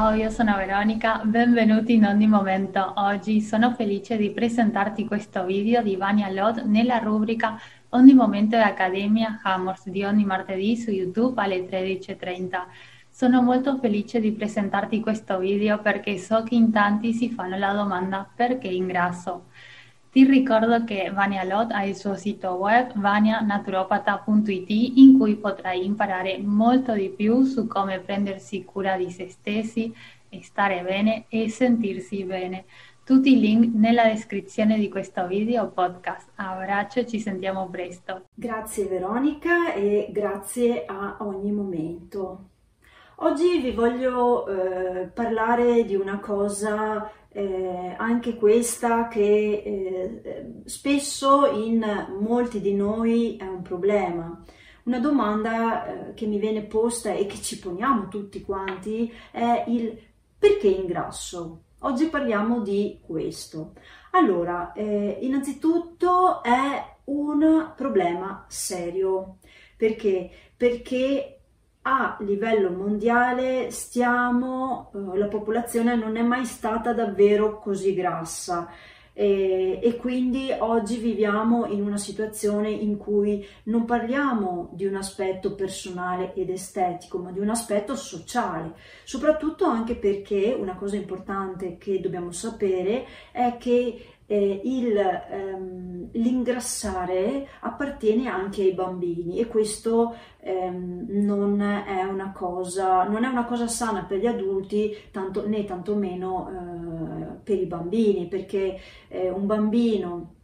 Ciao, io sono Veronica, benvenuti in ogni momento. Oggi sono felice di presentarti questo video di Vania Lot nella rubrica Ogni momento di Accademia Hammers di ogni martedì su YouTube alle 13.30. Sono molto felice di presentarti questo video perché so che in tanti si fanno la domanda perché ingrasso. Ti ricordo che Vania Lot ha il suo sito web vanianaturopata.it in cui potrai imparare molto di più su come prendersi cura di se stessi, stare bene e sentirsi bene. Tutti i link nella descrizione di questo video podcast. Abbraccio e ci sentiamo presto. Grazie Veronica e grazie a ogni momento. Oggi vi voglio eh, parlare di una cosa eh, anche questa che eh, spesso in molti di noi è un problema. Una domanda eh, che mi viene posta e che ci poniamo tutti quanti è il perché ingrasso? Oggi parliamo di questo. Allora, eh, innanzitutto è un problema serio. Perché? Perché a livello mondiale stiamo, eh, la popolazione non è mai stata davvero così grassa. E, e, quindi oggi viviamo in una situazione in cui non parliamo di un aspetto personale ed estetico, ma di un aspetto sociale, soprattutto anche perché una cosa importante che dobbiamo sapere è che eh, il, ehm, l'ingrassare appartiene anche ai bambini e questo ehm, non, è una cosa, non è una cosa sana per gli adulti tanto, né tantomeno eh, per i bambini perché eh, un bambino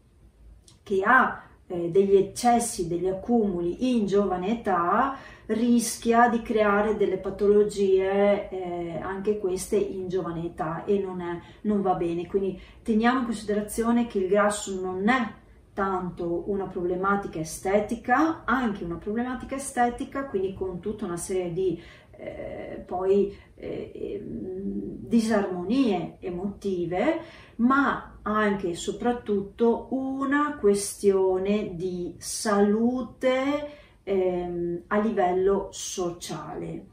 che ha eh, degli eccessi, degli accumuli in giovane età rischia di creare delle patologie, eh, anche queste in giovane età e non, è, non va bene. Quindi teniamo in considerazione che il grasso non è tanto una problematica estetica, anche una problematica estetica, quindi con tutta una serie di eh, poi eh, disarmonie emotive, ma anche e soprattutto una questione di salute ehm, a livello sociale.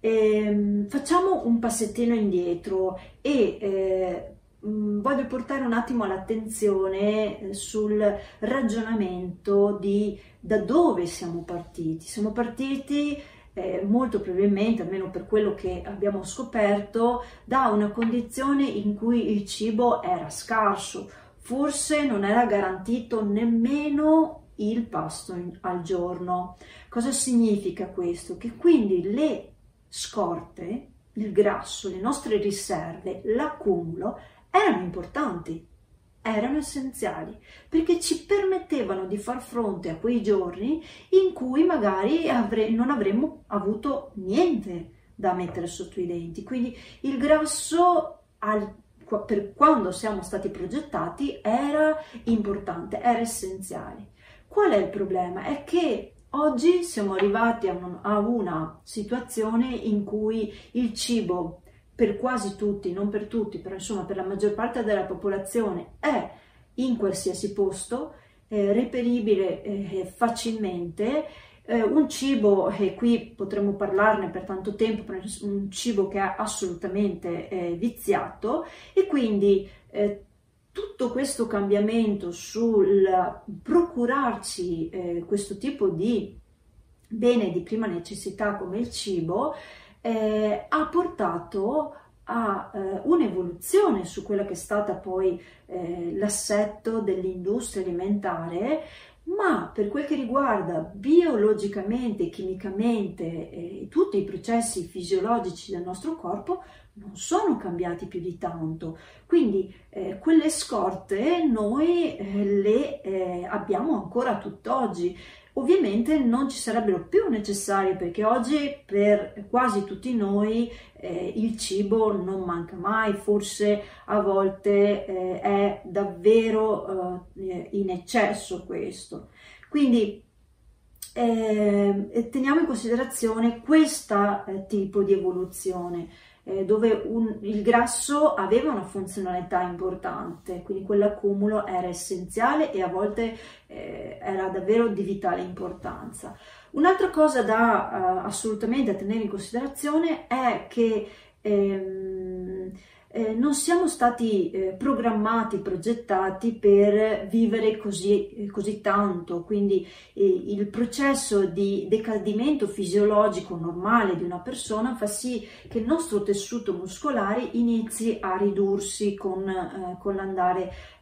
Ehm, facciamo un passettino indietro e eh, mm, voglio portare un attimo l'attenzione eh, sul ragionamento di da dove siamo partiti. Siamo partiti eh, molto probabilmente, almeno per quello che abbiamo scoperto, da una condizione in cui il cibo era scarso, forse non era garantito nemmeno il pasto al giorno. Cosa significa questo? Che quindi le scorte, il grasso, le nostre riserve, l'accumulo erano importanti, erano essenziali, perché ci permettevano di far fronte a quei giorni in cui magari avre- non avremmo avuto niente da mettere sotto i denti. Quindi il grasso al per quando siamo stati progettati era importante, era essenziale. Qual è il problema? È che oggi siamo arrivati a, un, a una situazione in cui il cibo per quasi tutti, non per tutti, però insomma per la maggior parte della popolazione è in qualsiasi posto, eh, reperibile eh, facilmente, eh, un cibo, e qui potremmo parlarne per tanto tempo, un cibo che è assolutamente eh, viziato e quindi eh, tutto questo cambiamento sul procurarci eh, questo tipo di bene di prima necessità come il cibo eh, ha portato a eh, un'evoluzione su quella che è stata poi eh, l'assetto dell'industria alimentare ma per quel che riguarda biologicamente, chimicamente eh, tutti i processi fisiologici del nostro corpo non sono cambiati più di tanto. Quindi eh, quelle scorte noi eh, le eh, abbiamo ancora tutt'oggi. Ovviamente non ci sarebbero più necessarie perché oggi per quasi tutti noi eh, il cibo non manca mai, forse a volte eh, è davvero eh, in eccesso questo. Quindi eh, teniamo in considerazione questo eh, tipo di evoluzione eh, dove un, il grasso aveva una funzionalità importante, quindi quell'accumulo era essenziale e a volte eh, era davvero di vitale importanza. Un'altra cosa da uh, assolutamente tenere in considerazione è che ehm, eh, non siamo stati eh, programmati, progettati per vivere così, eh, così tanto, quindi eh, il processo di decadimento fisiologico normale di una persona fa sì che il nostro tessuto muscolare inizi a ridursi con, eh, con l'andare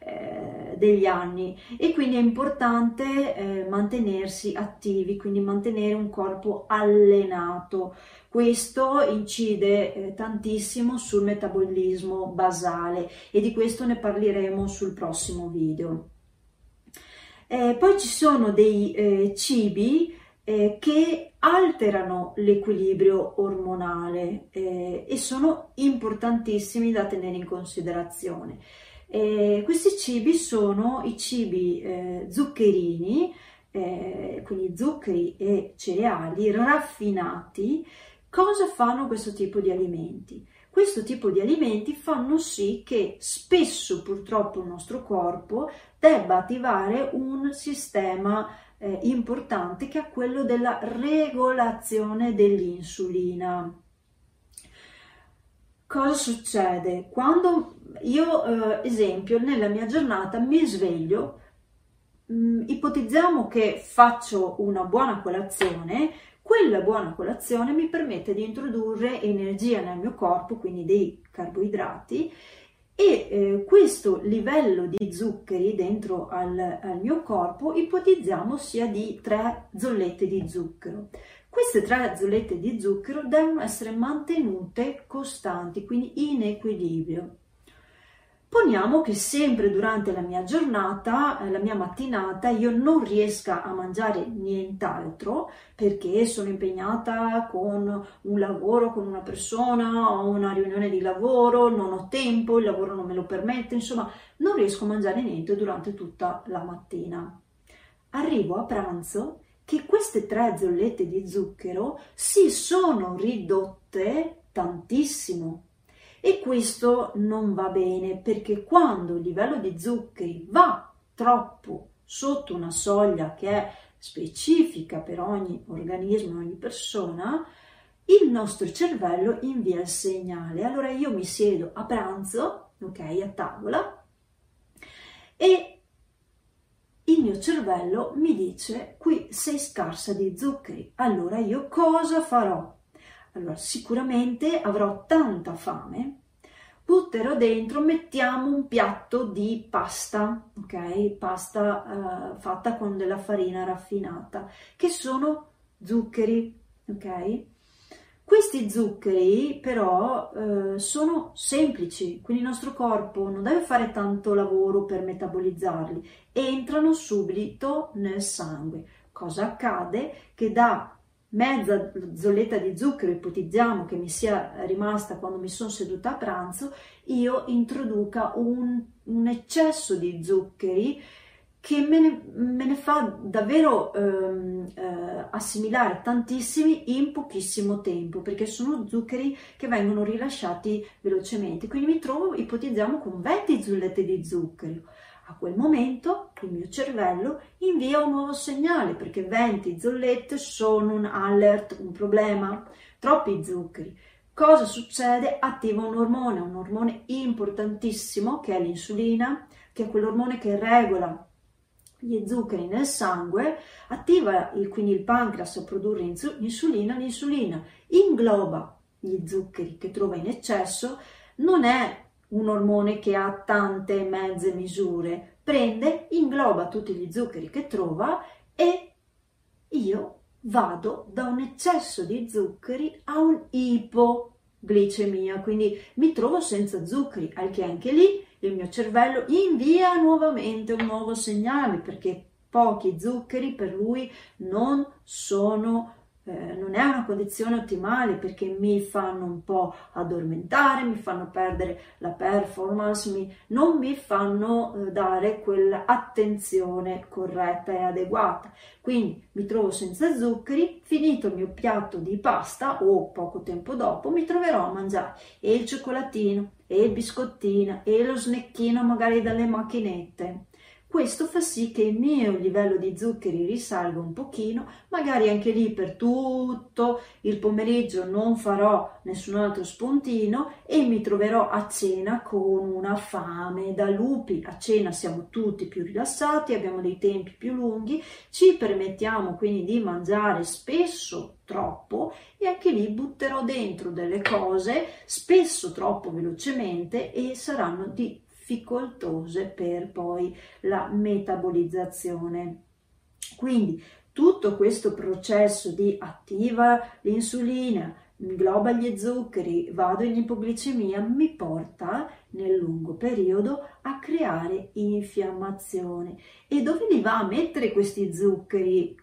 degli anni e quindi è importante mantenersi attivi, quindi mantenere un corpo allenato. Questo incide tantissimo sul metabolismo basale e di questo ne parleremo sul prossimo video. Eh, poi ci sono dei eh, cibi eh, che alterano l'equilibrio ormonale eh, e sono importantissimi da tenere in considerazione. Eh, questi cibi sono i cibi zuccherini, quindi zuccheri e cereali raffinati Cosa fanno questo tipo di alimenti? Questo tipo di alimenti fanno sì che spesso purtroppo il nostro corpo debba attivare un sistema eh, importante che è quello della regolazione dell'insulina. Cosa succede? Quando io, eh, esempio, nella mia giornata mi sveglio, mh, mm, ipotizziamo che faccio una buona colazione, quella buona colazione mi permette di introdurre energia nel mio corpo, quindi dei carboidrati, e eh, questo livello di zuccheri dentro al, al, mio corpo ipotizziamo sia di 3 zollette di zucchero. Queste 3 zollette di zucchero devono essere mantenute costanti, quindi in equilibrio. Poniamo che sempre durante la mia giornata, eh, la mia mattinata, io non riesca a mangiare nient'altro perché sono impegnata con un lavoro, con una persona, ho una riunione di lavoro, non ho tempo, il lavoro non me lo permette, insomma, non riesco a mangiare niente durante tutta la mattina. Arrivo a pranzo che queste tre zollette di zucchero si sono ridotte tantissimo e questo non va bene perché quando il livello di zuccheri va troppo sotto una soglia che è specifica per ogni organismo, ogni persona, il nostro cervello invia il segnale. Allora io mi siedo a pranzo, ok, a tavola, e il mio cervello mi dice qui sei scarsa di zuccheri. Allora io cosa farò? Allora, sicuramente avrò tanta fame, butterò dentro, mettiamo un piatto di pasta, ok? Pasta uh, fatta con della farina raffinata, che sono zuccheri, ok? Questi zuccheri però eh, sono semplici, quindi il nostro corpo non deve fare tanto lavoro per metabolizzarli, entrano subito nel sangue. Cosa accade? Che da mezza zolletta di zucchero, ipotizziamo che mi sia rimasta quando mi sono seduta a pranzo, io introduca un, un eccesso di zuccheri che me ne, me ne fa davvero ehm, eh, assimilare tantissimi in pochissimo tempo, perché sono zuccheri che vengono rilasciati velocemente. Quindi mi trovo, ipotizziamo, con 20 zollette di zucchero. A quel momento il mio cervello invia un nuovo segnale perché 20 zollette sono un alert, un problema, troppi zuccheri. Cosa succede? Attiva un ormone, un ormone importantissimo che è l'insulina, che è quell'ormone che regola gli zuccheri nel sangue, attiva il, quindi il pancreas a produrre insulina, l'insulina ingloba gli zuccheri che trova in eccesso, non è un ormone che ha tante mezze misure, prende, ingloba tutti gli zuccheri che trova e io vado da un eccesso di zuccheri a un ipoglicemia, quindi mi trovo senza zuccheri, al che anche lì il mio cervello invia nuovamente un nuovo segnale perché pochi zuccheri per lui non sono eh, non è una condizione ottimale perché mi fanno un po' addormentare, mi fanno perdere la performance, mi, non mi fanno eh, dare quell'attenzione corretta e adeguata. Quindi mi trovo senza zuccheri, finito il mio piatto di pasta o poco tempo dopo mi troverò a mangiare e il cioccolatino e il biscottino e lo snecchino magari dalle macchinette questo fa sì che il mio livello di zuccheri risalga un pochino, magari anche lì per tutto il pomeriggio non farò nessun altro spuntino e mi troverò a cena con una fame da lupi. A cena siamo tutti più rilassati, abbiamo dei tempi più lunghi, ci permettiamo quindi di mangiare spesso troppo e anche lì butterò dentro delle cose spesso troppo velocemente e saranno di difficoltose per poi la metabolizzazione. Quindi tutto questo processo di attiva l'insulina, ingloba gli zuccheri, vado in ipoglicemia, mi porta nel lungo periodo a creare infiammazione. E dove li va a mettere questi zuccheri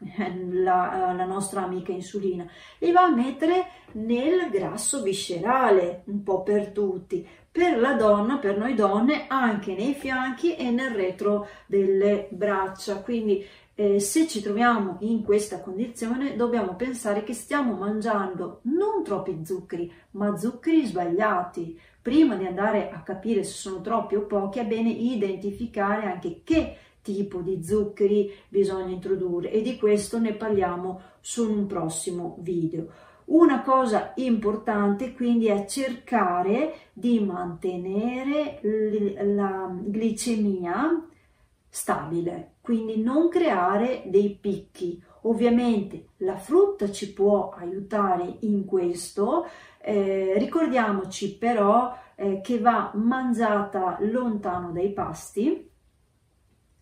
la, la nostra amica insulina? Li va a mettere nel grasso viscerale, un po' per tutti, per la donna, per noi donne, anche nei fianchi e nel retro delle braccia. Quindi eh, se ci troviamo in questa condizione dobbiamo pensare che stiamo mangiando non troppi zuccheri, ma zuccheri sbagliati. Prima di andare a capire se sono troppi o pochi è bene identificare anche che tipo di zuccheri bisogna introdurre e di questo ne parliamo su un prossimo video. Una cosa importante quindi è cercare di mantenere la glicemia stabile, quindi non creare dei picchi. Ovviamente la frutta ci può aiutare in questo, eh, ricordiamoci però eh, che va mangiata lontano dai pasti,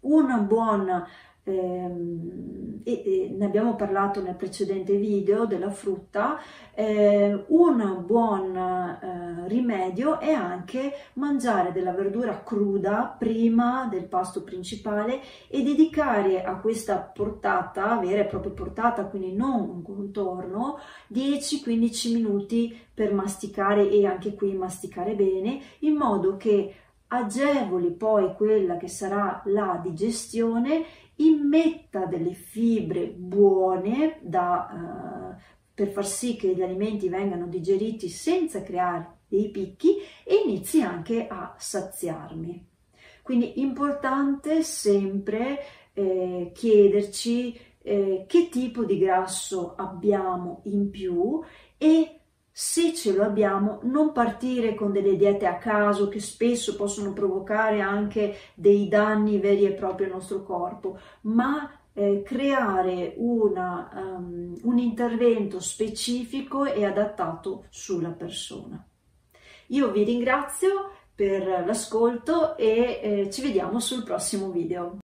una buona Ehm, e, e, ne abbiamo parlato nel precedente video della frutta, eh, un buon eh, rimedio è anche mangiare della verdura cruda prima del pasto principale e dedicare a questa portata, vera e propria portata, quindi non un contorno, 10-15 minuti per masticare e anche qui masticare bene, in modo che agevoli poi quella che sarà la digestione immetta delle fibre buone da, uh, per far sì che gli alimenti vengano digeriti senza creare dei picchi e inizi anche a saziarmi. Quindi importante sempre eh, chiederci eh, che tipo di grasso abbiamo in più e se ce lo abbiamo, non partire con delle diete a caso che spesso possono provocare anche dei danni veri e propri al nostro corpo, ma eh, creare una, um, un intervento specifico e adattato sulla persona. Io vi ringrazio per l'ascolto e eh, ci vediamo sul prossimo video.